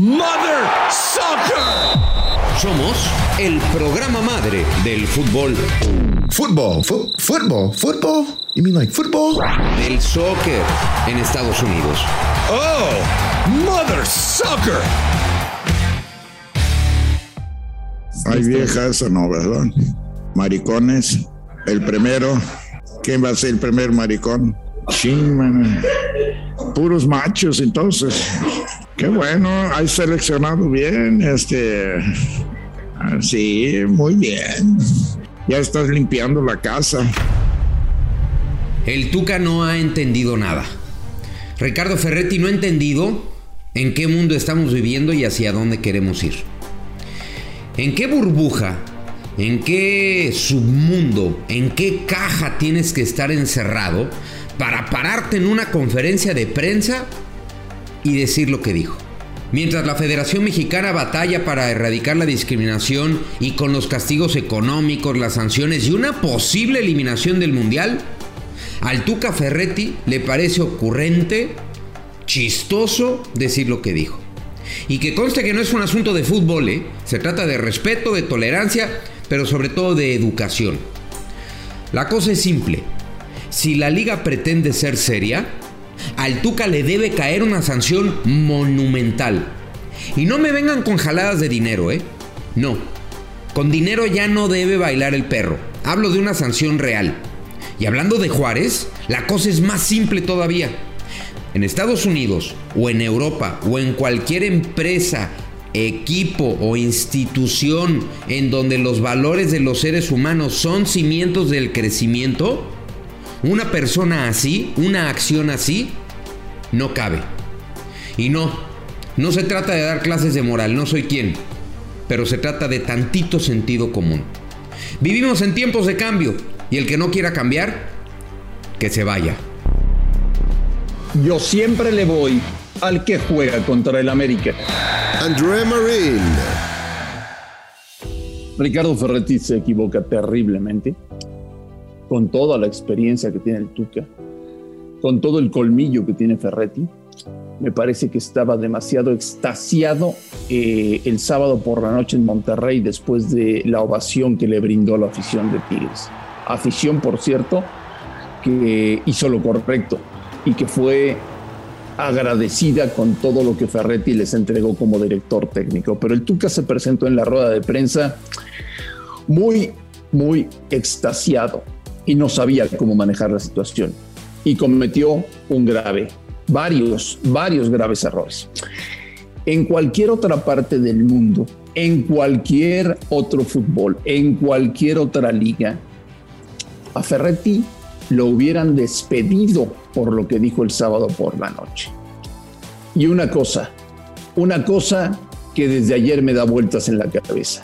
Mother Soccer. Somos el programa madre del fútbol. Fútbol, fútbol, fútbol. You mean like football? Del soccer en Estados Unidos. Oh, Mother Soccer. Hay viejas o no, ¿verdad? Maricones. El primero. ¿Quién va a ser el primer maricón? man. Puros machos, entonces. Qué bueno, hay seleccionado bien, este. Sí, muy bien. Ya estás limpiando la casa. El Tuca no ha entendido nada. Ricardo Ferretti no ha entendido en qué mundo estamos viviendo y hacia dónde queremos ir. ¿En qué burbuja, en qué submundo, en qué caja tienes que estar encerrado para pararte en una conferencia de prensa y decir lo que dijo. Mientras la Federación Mexicana batalla para erradicar la discriminación y con los castigos económicos, las sanciones y una posible eliminación del Mundial, al Tuca Ferretti le parece ocurrente, chistoso decir lo que dijo. Y que conste que no es un asunto de fútbol, ¿eh? se trata de respeto, de tolerancia, pero sobre todo de educación. La cosa es simple. Si la liga pretende ser seria, al Tuca le debe caer una sanción monumental. Y no me vengan con jaladas de dinero, ¿eh? No. Con dinero ya no debe bailar el perro. Hablo de una sanción real. Y hablando de Juárez, la cosa es más simple todavía. En Estados Unidos o en Europa o en cualquier empresa, equipo o institución en donde los valores de los seres humanos son cimientos del crecimiento, una persona así, una acción así, no cabe. Y no, no se trata de dar clases de moral, no soy quien, pero se trata de tantito sentido común. Vivimos en tiempos de cambio y el que no quiera cambiar, que se vaya. Yo siempre le voy al que juega contra el América. André Marín. Ricardo Ferretti se equivoca terriblemente con toda la experiencia que tiene el Tuca, con todo el colmillo que tiene Ferretti, me parece que estaba demasiado extasiado eh, el sábado por la noche en Monterrey después de la ovación que le brindó la afición de Tigres. Afición, por cierto, que hizo lo correcto y que fue agradecida con todo lo que Ferretti les entregó como director técnico. Pero el Tuca se presentó en la rueda de prensa muy, muy extasiado y no sabía cómo manejar la situación y cometió un grave, varios, varios graves errores. En cualquier otra parte del mundo, en cualquier otro fútbol, en cualquier otra liga, a Ferretti lo hubieran despedido por lo que dijo el sábado por la noche. Y una cosa, una cosa que desde ayer me da vueltas en la cabeza.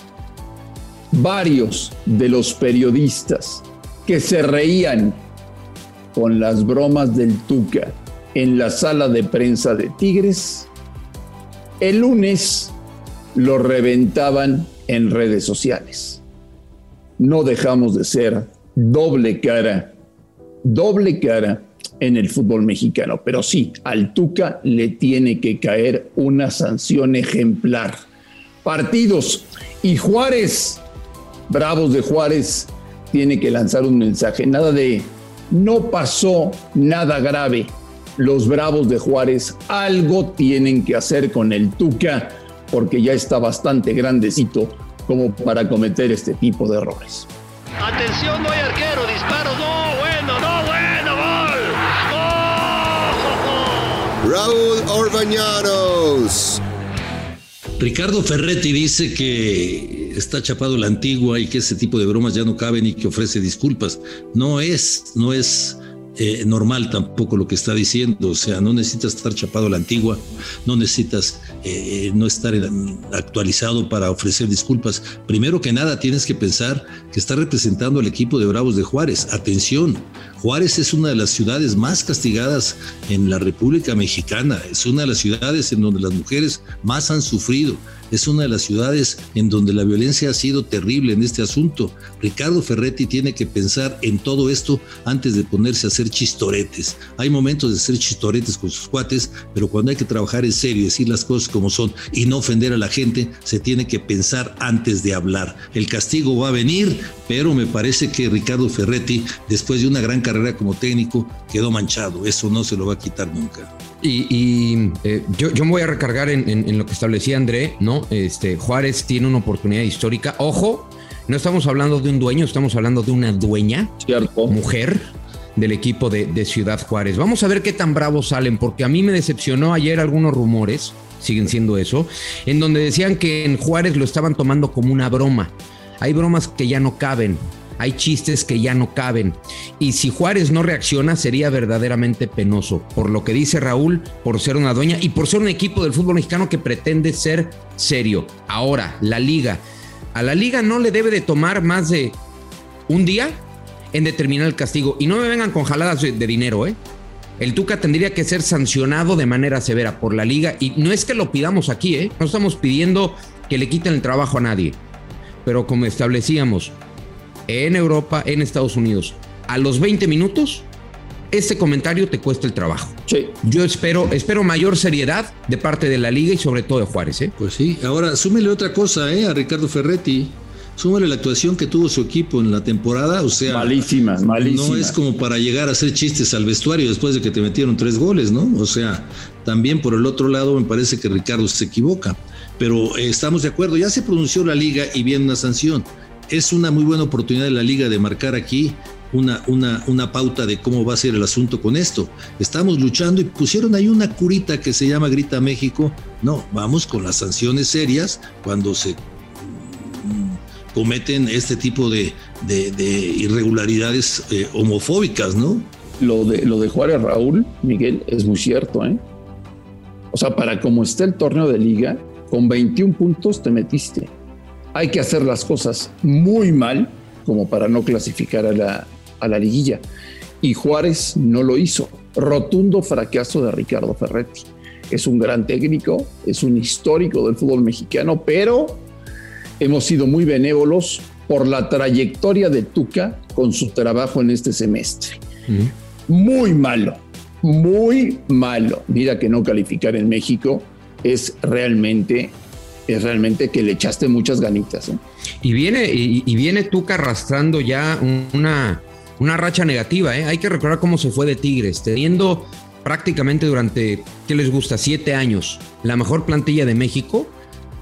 Varios de los periodistas que se reían con las bromas del Tuca en la sala de prensa de Tigres, el lunes lo reventaban en redes sociales. No dejamos de ser doble cara, doble cara en el fútbol mexicano, pero sí, al Tuca le tiene que caer una sanción ejemplar. Partidos y Juárez, bravos de Juárez, tiene que lanzar un mensaje, nada de no pasó nada grave. Los Bravos de Juárez algo tienen que hacer con el Tuca porque ya está bastante grandecito como para cometer este tipo de errores. Atención, no hay arquero, disparo, no, bueno, no, bueno, gol. Raúl Orbañanos. Ricardo Ferretti dice que está chapado la antigua y que ese tipo de bromas ya no caben y que ofrece disculpas. No es, no es eh, normal tampoco lo que está diciendo. O sea, no necesitas estar chapado la antigua, no necesitas eh, no estar actualizado para ofrecer disculpas. Primero que nada, tienes que pensar que está representando al equipo de Bravos de Juárez. Atención, Juárez es una de las ciudades más castigadas en la República Mexicana. Es una de las ciudades en donde las mujeres más han sufrido es una de las ciudades en donde la violencia ha sido terrible en este asunto. Ricardo Ferretti tiene que pensar en todo esto antes de ponerse a hacer chistoretes. Hay momentos de ser chistoretes con sus cuates, pero cuando hay que trabajar en serio, decir las cosas como son y no ofender a la gente, se tiene que pensar antes de hablar. El castigo va a venir, pero me parece que Ricardo Ferretti, después de una gran carrera como técnico, quedó manchado. Eso no se lo va a quitar nunca. Y, eh, yo, me voy a recargar en, lo que establecía André, ¿no? Este, Juárez tiene una oportunidad histórica. Ojo, no estamos hablando de un dueño, estamos hablando de una dueña, mujer del equipo de, de, Ciudad Juárez. Vamos a ver qué tan bravos salen, porque a mí me decepcionó ayer algunos rumores, siguen siendo eso, en donde decían que en Juárez lo estaban tomando como una broma. Hay bromas que ya no caben hay chistes que ya no caben. Y si Juárez no reacciona, sería verdaderamente penoso. Por lo que dice Raúl, por ser una dueña y por ser un equipo del fútbol mexicano que pretende ser serio. Ahora, la liga. A la liga no le debe de tomar más de un día en determinar el castigo. Y no me vengan con jaladas de, dinero, ¿eh? El Tuca tendría que ser sancionado de manera severa por la liga. Y no es que lo pidamos aquí, ¿eh? No estamos pidiendo que le quiten el trabajo a nadie. Pero como establecíamos, en Europa, en Estados Unidos, a los 20 minutos, este comentario te cuesta el trabajo. Sí. Yo espero, espero mayor seriedad de parte de la liga y sobre todo de Juárez. ¿eh? Pues sí, ahora súmele otra cosa ¿eh? a Ricardo Ferretti. Súmale la actuación que tuvo su equipo en la temporada, o sea, malísima, malísima. No es como para llegar a hacer chistes al vestuario después de que te metieron tres goles, ¿no? O sea, también por el otro lado me parece que Ricardo se equivoca. Pero eh, estamos de acuerdo, ya se pronunció la liga y viene una sanción es una muy buena oportunidad de la liga de marcar aquí una, una, una, pauta de cómo va a ser el asunto con esto. Estamos luchando y pusieron ahí una curita que se llama Grita México. No, vamos con las sanciones serias cuando se mm, cometen este tipo de, irregularidades eh, homofóbicas, ¿no? Lo de, lo de Juárez Raúl, Miguel, es muy cierto, ¿eh? O sea, para como está el torneo de liga, con 21 puntos te metiste hay que hacer las cosas muy mal como para no clasificar a la, a la liguilla. Y Juárez no lo hizo. Rotundo fracaso de Ricardo Ferretti. Es un gran técnico, es un histórico del fútbol mexicano, pero hemos sido muy benévolos por la trayectoria de Tuca con su trabajo en este semestre. Muy malo, muy malo. Mira que no calificar en México es realmente es realmente que le echaste muchas ganitas. ¿eh? Y viene, y, viene Tuca arrastrando ya una, una racha negativa. ¿eh? Hay que recordar cómo se fue de Tigres, teniendo prácticamente durante, ¿qué les gusta? Siete años, la mejor plantilla de México.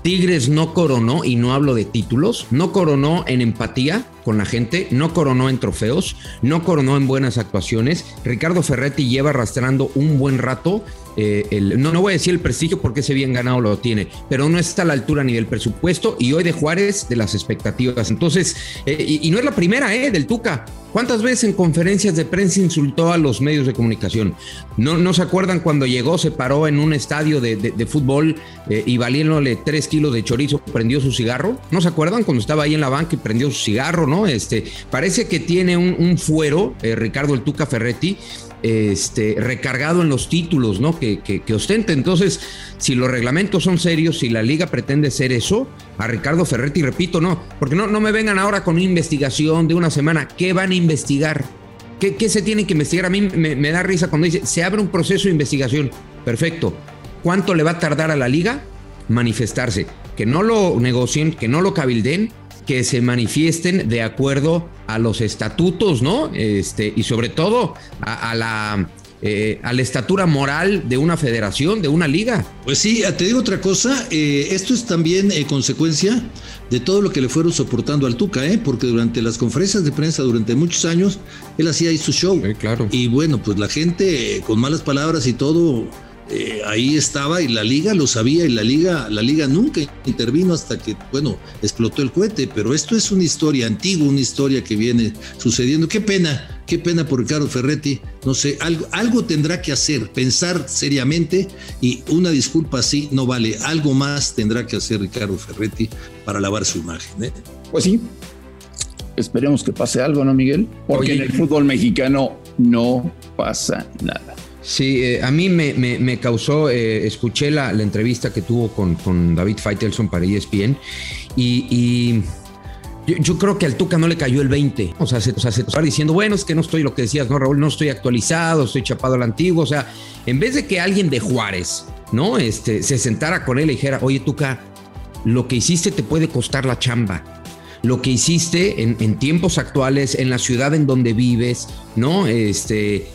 Tigres no coronó, y no hablo de títulos, no coronó en empatía con la gente, no coronó en trofeos, no coronó en buenas actuaciones. Ricardo Ferretti lleva arrastrando un buen rato eh, no, no voy a decir el prestigio porque ese bien ganado lo tiene, pero no está a la altura ni del presupuesto y hoy de Juárez de las expectativas. Entonces, eh, y, no es la primera, ¿eh? Del Tuca. ¿Cuántas veces en conferencias de prensa insultó a los medios de comunicación? ¿No, no se acuerdan cuando llegó, se paró en un estadio de, fútbol eh, y valiéndole tres kilos de chorizo, prendió su cigarro? ¿No se acuerdan cuando estaba ahí en la banca y prendió su cigarro, no? Este, parece que tiene un, fuero, Ricardo el Tuca Ferretti, este, recargado en los títulos ¿no? que, ostenta. Entonces, si los reglamentos son serios, si la liga pretende ser eso, a Ricardo Ferretti, repito, no, porque no, no me vengan ahora con una investigación de una semana. ¿Qué van a investigar? ¿Qué, qué se tiene que investigar? A mí me, me da risa cuando dice, se abre un proceso de investigación. Perfecto. ¿Cuánto le va a tardar a la liga manifestarse? Que no lo negocien, que no lo cabilden que se manifiesten de acuerdo a los estatutos, ¿no? Este, y sobre todo a, la eh, a la estatura moral de una federación, de una liga. Pues sí, te digo otra cosa, eh, esto es también eh, consecuencia de todo lo que le fueron soportando al Tuca, ¿eh? porque durante las conferencias de prensa, durante muchos años, él hacía ahí su show. claro. Y bueno, pues la gente con malas palabras y todo eh, ahí estaba y la liga lo sabía y la liga, la liga nunca intervino hasta que, bueno, explotó el cohete, pero esto es una historia antigua, una historia que viene sucediendo. Qué pena, qué pena por Ricardo Ferretti, no sé, algo, algo tendrá que hacer, pensar seriamente y una disculpa así no vale, algo más tendrá que hacer Ricardo Ferretti para lavar su imagen. ¿eh? Pues sí, esperemos que pase algo, ¿no, Miguel? Porque en el fútbol mexicano no pasa nada. Sí, eh, a mí me, causó, eh, escuché la, entrevista que tuvo con, con David Feitelson para ESPN y, Yo, creo que al Tuca no le cayó el 20. O sea, se, o está diciendo, bueno, es que no estoy lo que decías, ¿no, Raúl? No estoy actualizado, estoy chapado al antiguo. O sea, en vez de que alguien de Juárez, ¿no? Este, se sentara con él y dijera, oye, Tuca, lo que hiciste te puede costar la chamba. Lo que hiciste en, en tiempos actuales, en la ciudad en donde vives, ¿no? Este,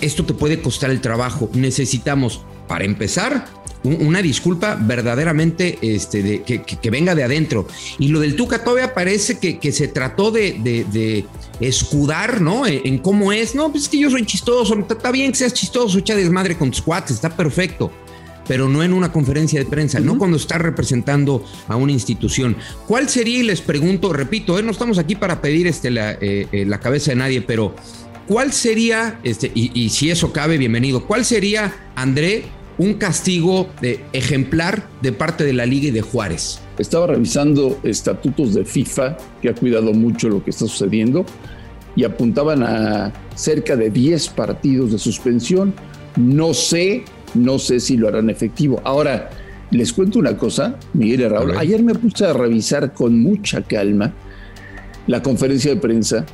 esto te puede costar el trabajo. Necesitamos, para empezar, una disculpa verdaderamente este, de, que, venga de adentro. Y lo del Tuca todavía parece que, se trató de, escudar, ¿no? En, cómo es. No, pues es que yo soy chistoso. Está bien que seas chistoso, echa desmadre con tus cuates, está perfecto. Pero no en una conferencia de prensa, no cuando estás representando a una institución. ¿Cuál sería, y les pregunto, repito, ¿eh? no estamos aquí para pedir este, la, eh, eh, la cabeza de nadie, pero ¿cuál sería, este, y, y si eso cabe, bienvenido, cuál sería, André, un castigo de ejemplar de parte de la Liga y de Juárez. Estaba revisando estatutos de FIFA, que ha cuidado mucho lo que está sucediendo, y apuntaban a cerca de 10 partidos de suspensión. No sé, no sé si lo harán efectivo. Ahora, les cuento una cosa, Miguel y Raúl. Ayer me puse a revisar con mucha calma la conferencia de prensa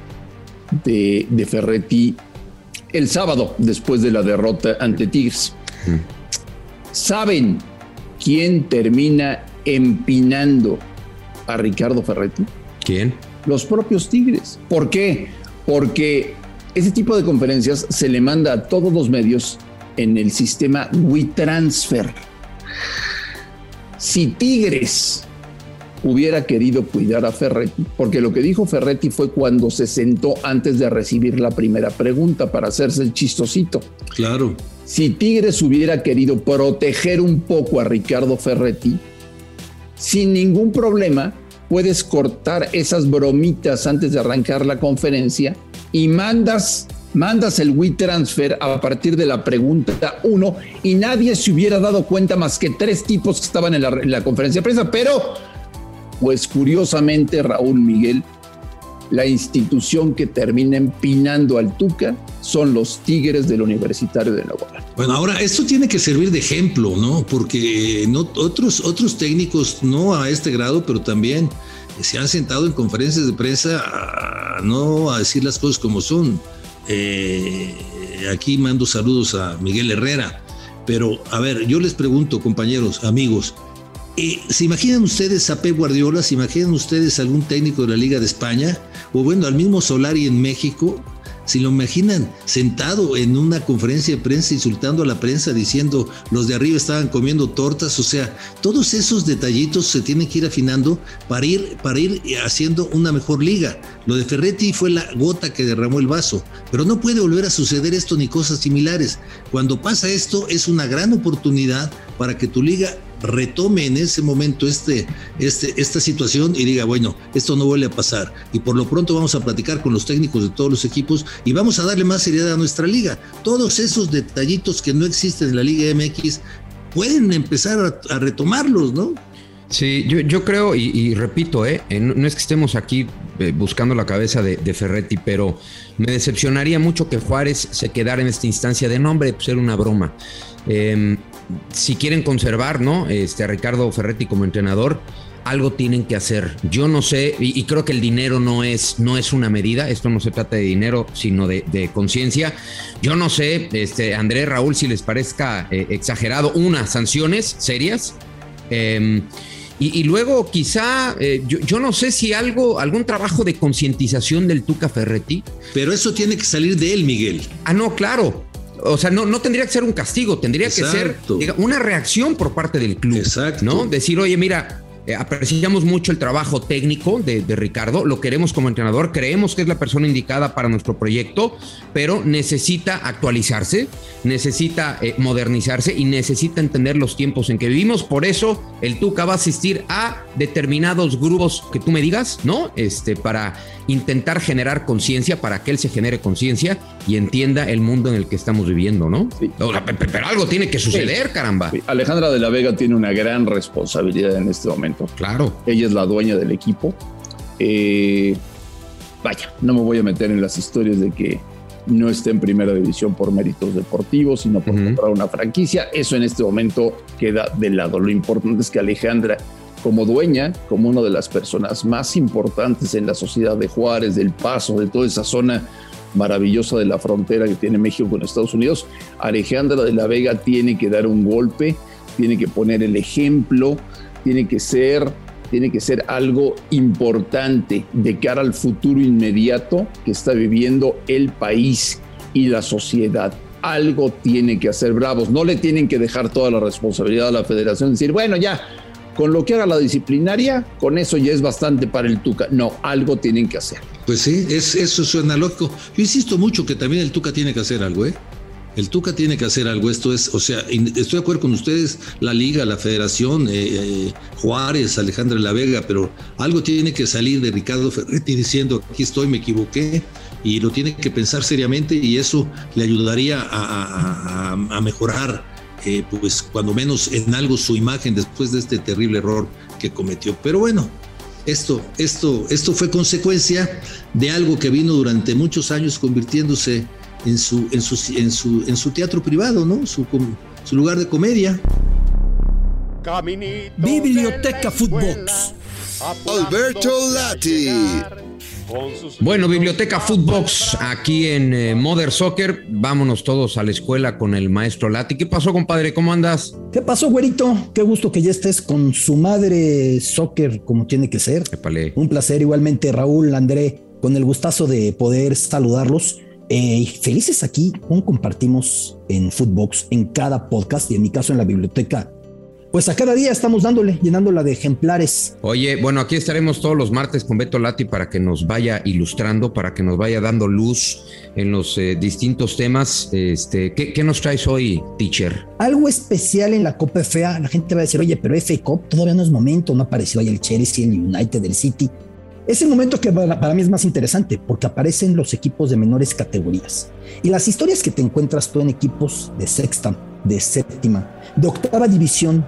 de, Ferretti el sábado, después de la derrota ante Tigres. ¿Saben quién termina empinando a Ricardo Ferretti? ¿Quién? Los propios Tigres. ¿Por qué? Porque ese tipo de conferencias se le manda a todos los medios en el sistema WeTransfer. Si Tigres hubiera querido cuidar a Ferretti, porque lo que dijo Ferretti fue cuando se sentó antes de recibir la primera pregunta para hacerse el chistosito. Claro. Si Tigres hubiera querido proteger un poco a Ricardo Ferretti, sin ningún problema puedes cortar esas bromitas antes de arrancar la conferencia y mandas mandas el WeTransfer a partir de la pregunta 1 y nadie se hubiera dado cuenta más que tres tipos que estaban en la, en la conferencia de prensa, pero pues curiosamente Raúl Miguel la institución que termina empinando al Tuca son los Tigres del Universitario de León. Bueno, ahora esto tiene que servir de ejemplo, ¿no? Porque no, otros, otros técnicos, no a este grado, pero también se han sentado en conferencias de prensa a, no a decir las cosas como son. Eh, aquí mando saludos a Miguel Herrera, pero a ver, yo les pregunto, compañeros, amigos, eh, ¿Se imaginan ustedes a Pep Guardiola? ¿Se imaginan ustedes algún técnico de la Liga de España? O bueno, al mismo Solari en México. Si lo imaginan sentado en una conferencia de prensa insultando a la prensa diciendo los de arriba estaban comiendo tortas, o sea, todos esos detallitos se tienen que ir afinando para ir, para ir haciendo una mejor liga. Lo de Ferretti fue la gota que derramó el vaso, pero no puede volver a suceder esto ni cosas similares. Cuando pasa esto es una gran oportunidad para que tu liga retome en ese momento este, este, esta situación y diga, bueno, esto no vuelve a pasar. Y por lo pronto vamos a platicar con los técnicos de todos los equipos y vamos a darle más seriedad a nuestra liga. Todos esos detallitos que no existen en la Liga MX pueden empezar a, retomarlos, ¿no? Sí, yo, yo creo, y, repito, ¿eh? no, es que estemos aquí eh, buscando la cabeza de, Ferretti, pero me decepcionaría mucho que Juárez se quedara en esta instancia de nombre, pues era una broma. Eh, si quieren conservar, ¿no? Este, a Ricardo Ferretti como entrenador, algo tienen que hacer. Yo no sé, y, creo que el dinero no es, no es una medida, esto no se trata de dinero, sino de, conciencia. Yo no sé, este, Andrés, Raúl, si les parezca eh, exagerado, unas sanciones serias. Em, y, luego quizá, eh, yo, yo, no sé si algo, algún trabajo de concientización del Tuca Ferretti. Pero eso tiene que salir de él, Miguel. Ah, no, claro o sea, no, no tendría que ser un castigo, tendría que ser una reacción por parte del club. Exacto. ¿No? Decir, oye, mira, eh, apreciamos mucho el trabajo técnico de, Ricardo, lo queremos como entrenador, creemos que es la persona indicada para nuestro proyecto, pero necesita actualizarse, necesita eh, modernizarse y necesita entender los tiempos en que vivimos. Por eso el Tuca va a asistir a determinados grupos que tú me digas, ¿no? Este, para intentar generar conciencia, para que él se genere conciencia y entienda el mundo en el que estamos viviendo, ¿no? Pero algo tiene que suceder, caramba. Alejandra de la Vega tiene una gran responsabilidad en este momento Claro. Ella es la dueña del equipo. Eh, vaya, no me voy a meter en las historias de que no esté en primera división por méritos deportivos, sino por comprar una franquicia. Eso en este momento queda de lado. Lo importante es que Alejandra como dueña, como una de las personas más importantes en la sociedad de Juárez, del Paso, de toda esa zona maravillosa de la frontera que tiene México con Estados Unidos, Alejandra de la Vega tiene que dar un golpe, tiene que poner el ejemplo, tiene que ser, tiene que ser algo importante de cara al futuro inmediato que está viviendo el país y la sociedad. Algo tiene que hacer Bravos. No le tienen que dejar toda la responsabilidad a la federación. Decir, bueno, ya, con lo que haga la disciplinaria, con eso ya es bastante para el Tuca. No, algo tienen que hacer. Pues sí, es, eso suena loco. Yo insisto mucho que también el Tuca tiene que hacer algo, ¿eh? El Tuca tiene que hacer algo. Esto es, o sea, estoy de acuerdo con ustedes, la Liga, la Federación, eh, eh, Juárez, Alejandra La Vega, pero algo tiene que salir de Ricardo Ferretti diciendo, aquí estoy, me equivoqué, y lo tiene que pensar seriamente y eso le ayudaría a, mejorar, eh, pues cuando menos en algo su imagen después de este terrible error que cometió. Pero bueno, esto, esto, esto fue consecuencia de algo que vino durante muchos años convirtiéndose en su, en su, en su, en su teatro privado, ¿no? Su, su lugar de comedia. Biblioteca Footbox. Alberto Lati. Bueno, Biblioteca Footbox aquí en eh, Mother Soccer. Vámonos todos a la escuela con el maestro Lati. ¿Qué pasó, compadre? ¿Cómo andas? ¿Qué pasó, güerito? Qué gusto que ya estés con su madre soccer como tiene que ser. Un placer igualmente, Raúl, André, con el gustazo de poder saludarlos. Eh, felices aquí, como compartimos en Footbox en cada podcast y en mi caso en la biblioteca pues a cada día estamos dándole, llenándola de ejemplares. Oye, bueno, aquí estaremos todos los martes con Beto Lati para que nos vaya ilustrando, para que nos vaya dando luz en los eh, distintos temas. Este, ¿qué, nos traes hoy, teacher? Algo especial en la Copa FA. La gente va a decir, oye, pero FA Cup todavía no es momento, no apareció ahí el Chelsea, el United, el City. Es el momento que para mí es más interesante porque aparecen los equipos de menores categorías. Y las historias que te encuentras tú en equipos de sexta, de séptima, de octava división,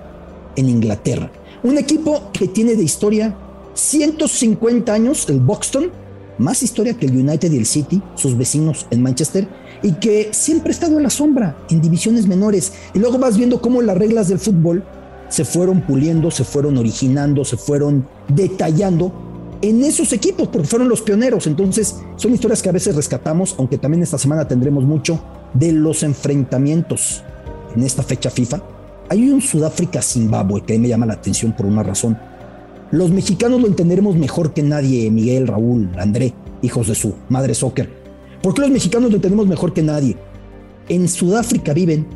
en Inglaterra. Un equipo que tiene de historia 150 años, el Buxton, más historia que el United y el City, sus vecinos en Manchester, y que siempre ha estado en la sombra, en divisiones menores. Y luego vas viendo cómo las reglas del fútbol se fueron puliendo, se fueron originando, se fueron detallando en esos equipos, porque fueron los pioneros. Entonces, son historias que a veces rescatamos, aunque también esta semana tendremos mucho de los enfrentamientos en esta fecha FIFA hay un Sudáfrica-Zimbabue que me llama la atención por una razón. Los mexicanos lo entenderemos mejor que nadie, Miguel, Raúl, André, hijos de su madre soccer. ¿Por qué los mexicanos lo entendemos mejor que nadie? En Sudáfrica viven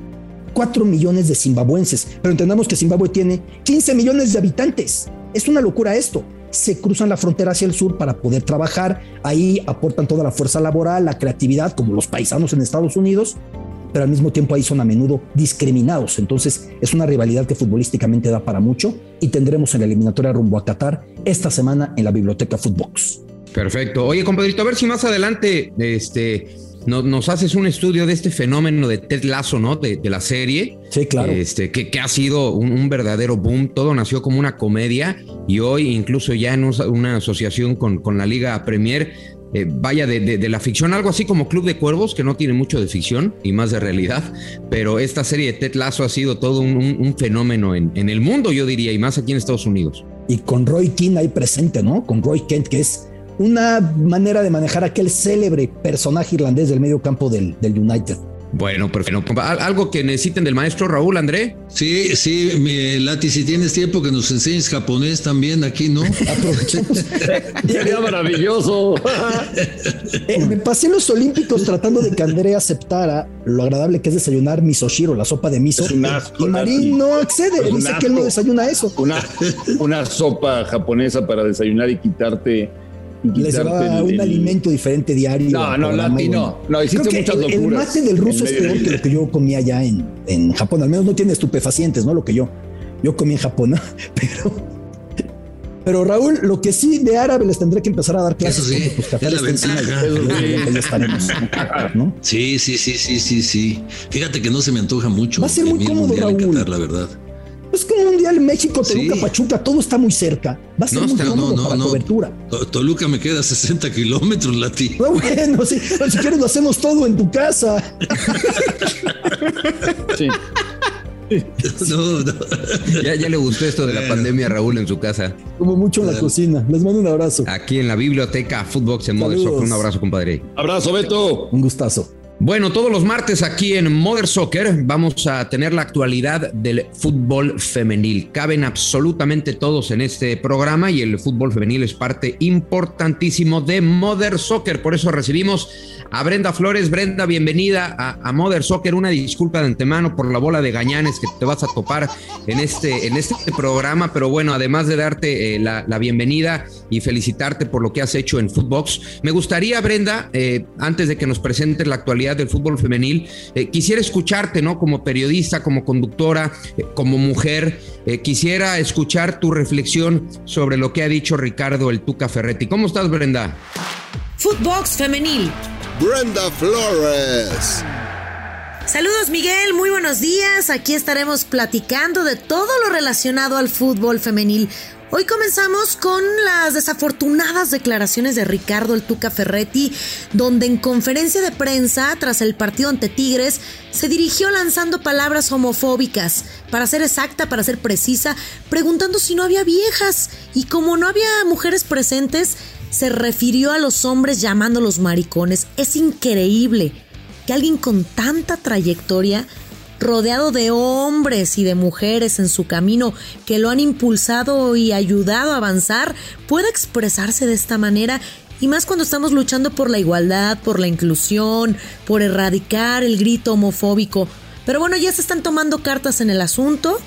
4 millones de zimbabuenses, pero entendamos que Zimbabue tiene 15 millones de habitantes. Es una locura esto. Se cruzan la frontera hacia el sur para poder trabajar, ahí aportan toda la fuerza laboral, la creatividad, como los paisanos en Estados Unidos, pero al mismo tiempo ahí son a menudo discriminados. Entonces es una rivalidad que futbolísticamente da para mucho y tendremos en la eliminatoria rumbo a Qatar esta semana en la biblioteca Footbox. Perfecto. Oye, compadrito, a ver si más adelante este, nos haces un estudio de este fenómeno de Ted Lasso, ¿no? De, la serie. Sí, claro. Este, que, que ha sido un, verdadero boom. Todo nació como una comedia y hoy, incluso ya en una asociación con, con la Liga Premier, eh, vaya de, la ficción, algo así como Club de Cuervos, que no tiene mucho de ficción y más de realidad, pero esta serie de Ted Lasso ha sido todo un, fenómeno en, en, el mundo, yo diría, y más aquí en Estados Unidos. Y con Roy King ahí presente, ¿no? Con Roy Kent, que es una manera de manejar aquel célebre personaje irlandés del medio campo del, del United. Bueno, perfecto. ¿Algo que necesiten del maestro Raúl, André? Sí, sí, mi Lati, si tienes tiempo que nos enseñes japonés también aquí, ¿no? Aprovechemos. Sería maravilloso. Eh, me pasé los Olímpicos tratando de que André aceptara lo agradable que es desayunar misoshiro, la sopa de miso. y Marín no accede, dice que él no desayuna eso. Una, una sopa japonesa para desayunar y quitarte les daba un alimento diferente diario. No, no, Lati, no. No, hiciste muchas locuras. El, mate del ruso es peor que lo que yo comía allá en, en Japón. Al menos no tiene estupefacientes, ¿no? Lo que yo, yo comí en Japón, ¿no? Pero. Pero Raúl, lo que sí de árabe les tendré que empezar a dar clases. Eso sí, pues, es la ventaja. ¿no? Sí, sí, sí, sí, sí, sí. Fíjate que no se me antoja mucho. Va a ser muy cómodo, Raúl. Qatar, la verdad. Es que un mundial México, Toluca, Pachuca, todo está muy cerca. Va a ser muy cómodo no, no, para cobertura. Toluca me queda 60 kilómetros, Lati. No, bueno, si, si quieres lo hacemos todo en tu casa. sí. no, no. Ya, ya, le gustó esto de la pandemia a Raúl en su casa. Como mucho en la cocina. Les mando un abrazo. Aquí en la biblioteca Footbox en Mother Soccer. Un abrazo, compadre. Abrazo, Beto. Un gustazo. Bueno, todos los martes aquí en Mother Soccer vamos a tener la actualidad del fútbol femenil. Caben absolutamente todos en este programa y el fútbol femenil es parte importantísimo de Mother Soccer. Por eso recibimos a Brenda Flores. Brenda, bienvenida a, Mother Soccer. Una disculpa de antemano por la bola de gañanes que te vas a topar en este, en este programa, pero bueno, además de darte eh, la, bienvenida y felicitarte por lo que has hecho en Footbox, me gustaría, Brenda, eh, antes de que nos presentes la actualidad del fútbol femenil, eh, quisiera escucharte, ¿no? Como periodista, como conductora, como mujer, quisiera escuchar tu reflexión sobre lo que ha dicho Ricardo el Tuca Ferretti. ¿Cómo estás, Brenda? Footbox Femenil Brenda Flores. Saludos Miguel, muy buenos días. Aquí estaremos platicando de todo lo relacionado al fútbol femenil. Hoy comenzamos con las desafortunadas declaraciones de Ricardo El Tuca Ferretti, donde en conferencia de prensa tras el partido ante Tigres se dirigió lanzando palabras homofóbicas, para ser exacta, para ser precisa, preguntando si no había viejas y como no había mujeres presentes, se refirió a los hombres llamándolos maricones. Es increíble que alguien con tanta trayectoria, rodeado de hombres y de mujeres en su camino que lo han impulsado y ayudado a avanzar, pueda expresarse de esta manera y más cuando estamos luchando por la igualdad, por la inclusión, por erradicar el grito homofóbico. Pero bueno, ya se están tomando cartas en el asunto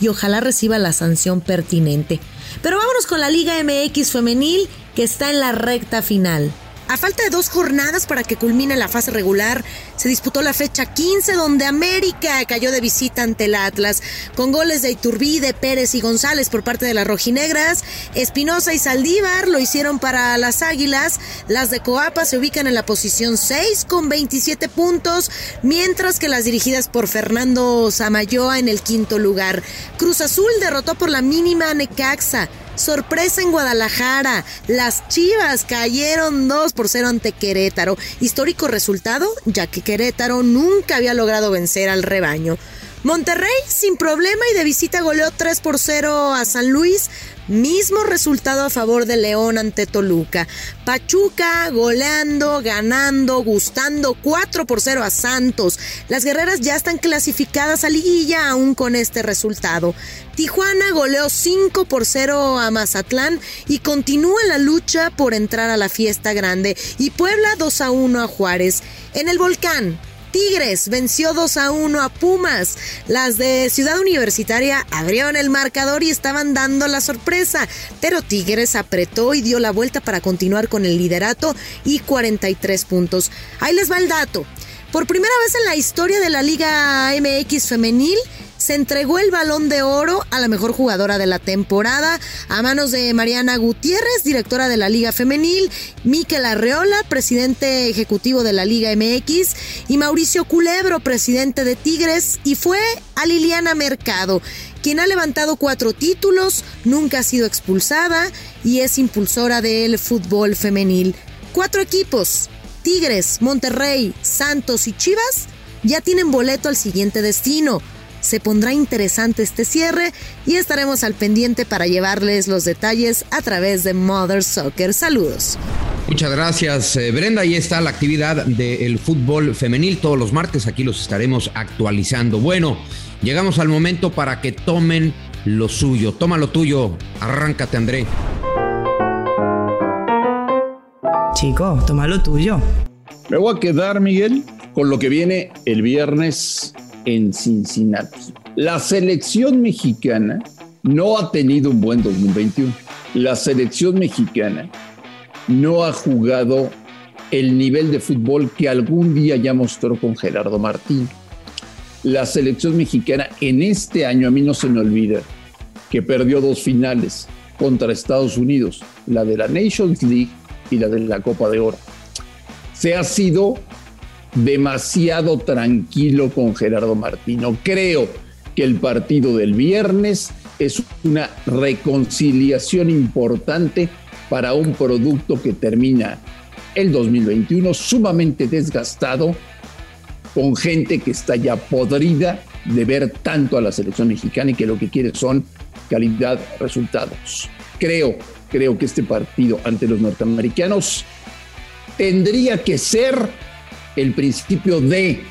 y ojalá reciba la sanción pertinente. Pero vámonos con la Liga MX femenil que está en la recta final. A falta de dos jornadas para que culmine la fase regular, se disputó la fecha 15 donde América cayó de visita ante el Atlas, con goles de Iturbide, Pérez y González por parte de las rojinegras. Espinosa y Saldívar lo hicieron para las Águilas. Las de Coapa se ubican en la posición 6 con 27 puntos, mientras que las dirigidas por Fernando Samayoa en el quinto lugar. Cruz Azul derrotó por la mínima Necaxa. Sorpresa en Guadalajara. Las Chivas cayeron 2 por 0 ante Querétaro. Histórico resultado, ya que Querétaro nunca había logrado vencer al rebaño. Monterrey sin problema y de visita goleó 3 por 0 a San Luis. Mismo resultado a favor de León ante Toluca. Pachuca goleando, ganando, gustando 4 por 0 a Santos. Las guerreras ya están clasificadas a liguilla aún con este resultado. Tijuana goleó 5 por 0 a Mazatlán y continúa la lucha por entrar a la fiesta grande. Y Puebla 2 a 1 a Juárez. En el volcán, Tigres venció 2 a 1 a Pumas. Las de Ciudad Universitaria abrieron el marcador y estaban dando la sorpresa, pero Tigres apretó y dio la vuelta para continuar con el liderato y 43 puntos. Ahí les va el dato. Por primera vez en la historia de la Liga MX femenil, se entregó el balón de oro a la mejor jugadora de la temporada a manos de Mariana Gutiérrez, directora de la Liga Femenil, Miquel Arreola, presidente ejecutivo de la Liga MX, y Mauricio Culebro, presidente de Tigres, y fue a Liliana Mercado quien ha levantado cuatro títulos, nunca ha sido expulsada y es impulsora del fútbol femenil. Cuatro equipos, Tigres, Monterrey, Santos y Chivas, ya tienen boleto al siguiente destino. Se pondrá interesante este cierre y estaremos al pendiente para llevarles los detalles a través de Mother Soccer. Saludos. Muchas gracias, eh, Brenda. Ahí está la actividad del fútbol femenil. Todos los martes aquí los estaremos actualizando. Bueno, llegamos al momento para que tomen lo suyo. Toma lo tuyo. Arráncate, André. Chico, toma lo tuyo. Me voy a quedar, Miguel, con lo que viene el viernes en Cincinnati. La selección mexicana no ha tenido un buen 2021. La selección mexicana no ha jugado el nivel de fútbol que algún día ya mostró con Gerardo Martín. La selección mexicana en este año, a mí no se me olvida, que perdió dos finales contra Estados Unidos, la de la Nations League y la de la Copa de Oro. Se ha sido demasiado tranquilo con Gerardo Martino. Creo que el partido del viernes es una reconciliación importante para un producto que termina el 2021 sumamente desgastado, con gente que está ya podrida de ver tanto a la selección mexicana y que lo que quiere son calidad, resultados. Creo, creo que este partido ante los norteamericanos tendría que ser el principio de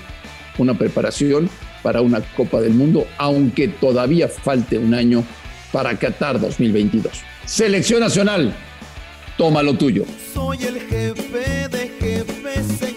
una preparación para una Copa del Mundo, aunque todavía falte un año para Qatar 2022. Selección Nacional, toma lo tuyo. Soy el jefe de jefes.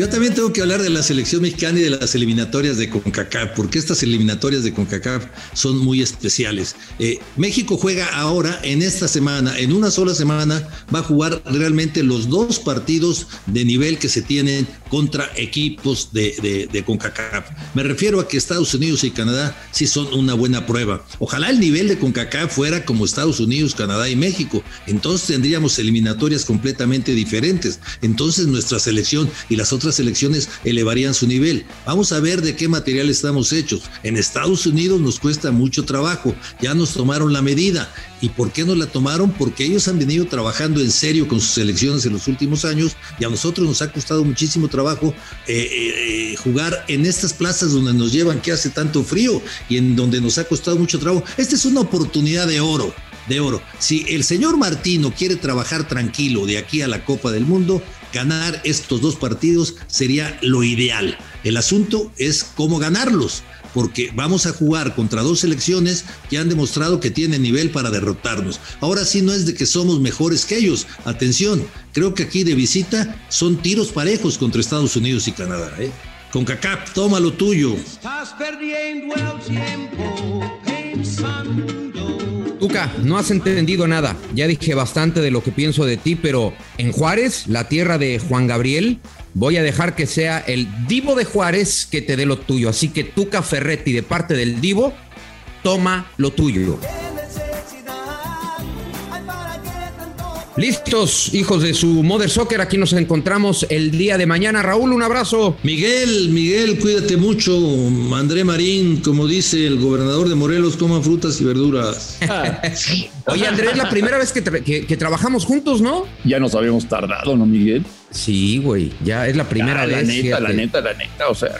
Yo también tengo que hablar de la selección mexicana y de las eliminatorias de CONCACAF, porque estas eliminatorias de CONCACAF son muy especiales. Eh, México juega ahora, en esta semana, en una sola semana, va a jugar realmente los dos partidos de nivel que se tienen contra equipos de, de, CONCACAF. Me refiero a que Estados Unidos y Canadá sí son una buena prueba. Ojalá el nivel de CONCACAF fuera como Estados Unidos, Canadá y México. Entonces tendríamos eliminatorias completamente diferentes. Entonces nuestra selección y las otras selecciones elevarían su nivel. Vamos a ver de qué material estamos hechos. En Estados Unidos nos cuesta mucho trabajo, ya nos tomaron la medida. ¿Y por qué nos la tomaron? Porque ellos han venido trabajando en serio con sus selecciones en los últimos años y a nosotros nos ha costado muchísimo trabajo eh, eh, jugar en estas plazas donde nos llevan que hace tanto frío y en donde nos ha costado mucho trabajo. Esta es una oportunidad de oro de oro. Si el señor Martino quiere trabajar tranquilo de aquí a la Copa del Mundo, ganar estos dos partidos sería lo ideal. El asunto es cómo ganarlos, porque vamos a jugar contra dos selecciones que han demostrado que tienen nivel para derrotarnos. Ahora sí no es de que somos mejores que ellos. Atención, creo que aquí de visita son tiros parejos contra Estados Unidos y Canadá. ¿eh? Con CACAP, toma lo tuyo. Estás perdiendo el tiempo pensando. Tuca, no has entendido nada. Ya dije bastante de lo que pienso de ti, pero en Juárez, la tierra de Juan Gabriel, voy a dejar que sea el Divo de Juárez que te dé lo tuyo. Así que Tuca Ferretti, de parte del Divo, toma lo tuyo. Listos, hijos de su Mother Soccer, aquí nos encontramos el día de mañana. Raúl, un abrazo. Miguel, Miguel, cuídate mucho. André Marín, como dice el gobernador de Morelos, coman frutas y verduras. Oye, Andrés, es la primera vez que, que, que, trabajamos juntos, ¿no? Ya nos habíamos tardado, ¿no, Miguel? Sí, güey, ya es la primera ya, vez. La neta, fíjate. la neta, la neta, o sea.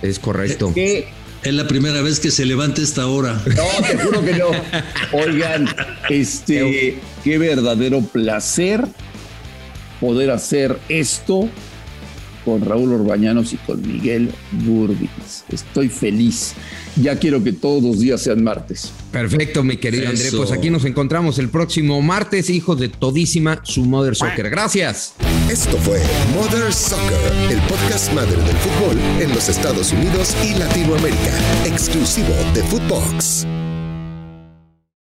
Es correcto. ¿Qué? Es la primera vez que se levanta esta hora. No, te juro que no. Oigan, este, qué verdadero placer poder hacer esto con Raúl Orbañanos y con Miguel Burbis. Estoy feliz. Ya quiero que todos los días sean martes. Perfecto, mi querido André. Pues aquí nos encontramos el próximo martes, hijos de todísima su Mother Soccer. Gracias. Esto fue Mother Soccer, el podcast madre del fútbol en los Estados Unidos y Latinoamérica, exclusivo de Footbox.